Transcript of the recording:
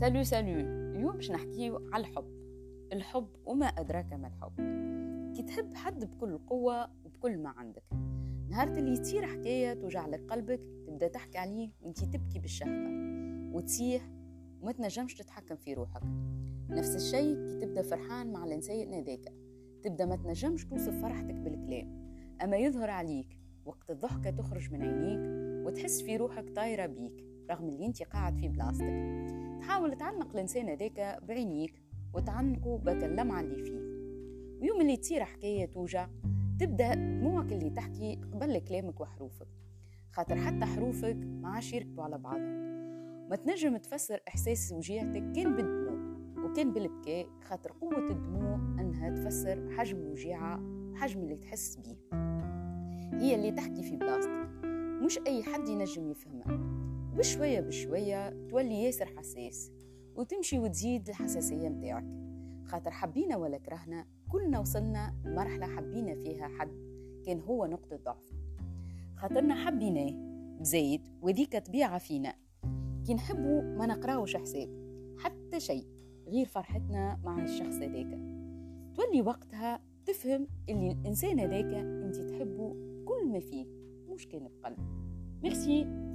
سالو سالو اليوم باش نحكيو على الحب. الحب وما أدراك ما الحب. كي تحب حد بكل قوة وبكل ما عندك. نهار اللي تصير حكاية توجع لك قلبك تبدأ تحكي عليه وانتي تبكي بالشهقة وتصيح وما تنجمش تتحكم في روحك. نفس الشيء كي تبدأ فرحان مع الإنسان هذاك. تبدأ ما تنجمش توصف فرحتك بالكلام. أما يظهر عليك وقت الضحكة تخرج من عينيك وتحس في روحك طايرة بيك رغم اللي انت قاعد في بلاصتك. تحاول تعلق الإنسان هذاك بعينيك وتعنقه بك اللمعة اللي فيه. ويوم اللي تصير حكاية توجع تبدأ دموعك اللي تحكي قبل كلامك وحروفك. خاطر حتى حروفك ما عادش يركبوا على بعضهم. ما تنجم تفسر إحساس وجيعتك كان بالدموع وكان بالبكاء خاطر قوة الدموع أنها تفسر حجم الوجيعة وحجم اللي تحس بيه. هي اللي تحكي في بلاصتك مش أي حد ينجم يفهمها. بشوية بشوية تولي ياسر حساس وتمشي وتزيد الحساسية متاعك. خاطر حبينا ولا كرهنا كلنا وصلنا مرحلة حبينا فيها حد كان هو نقطة ضعف. خاطرنا حبيناه بزايد وذيك طبيعة فينا. كي نحبه ما نقراوش حساب حتى شيء غير فرحتنا مع الشخص هذاك. تولي وقتها تفهم اللي الإنسان هذاك أنت تحبه كل ما فيه مش كان بقلب. ميرسي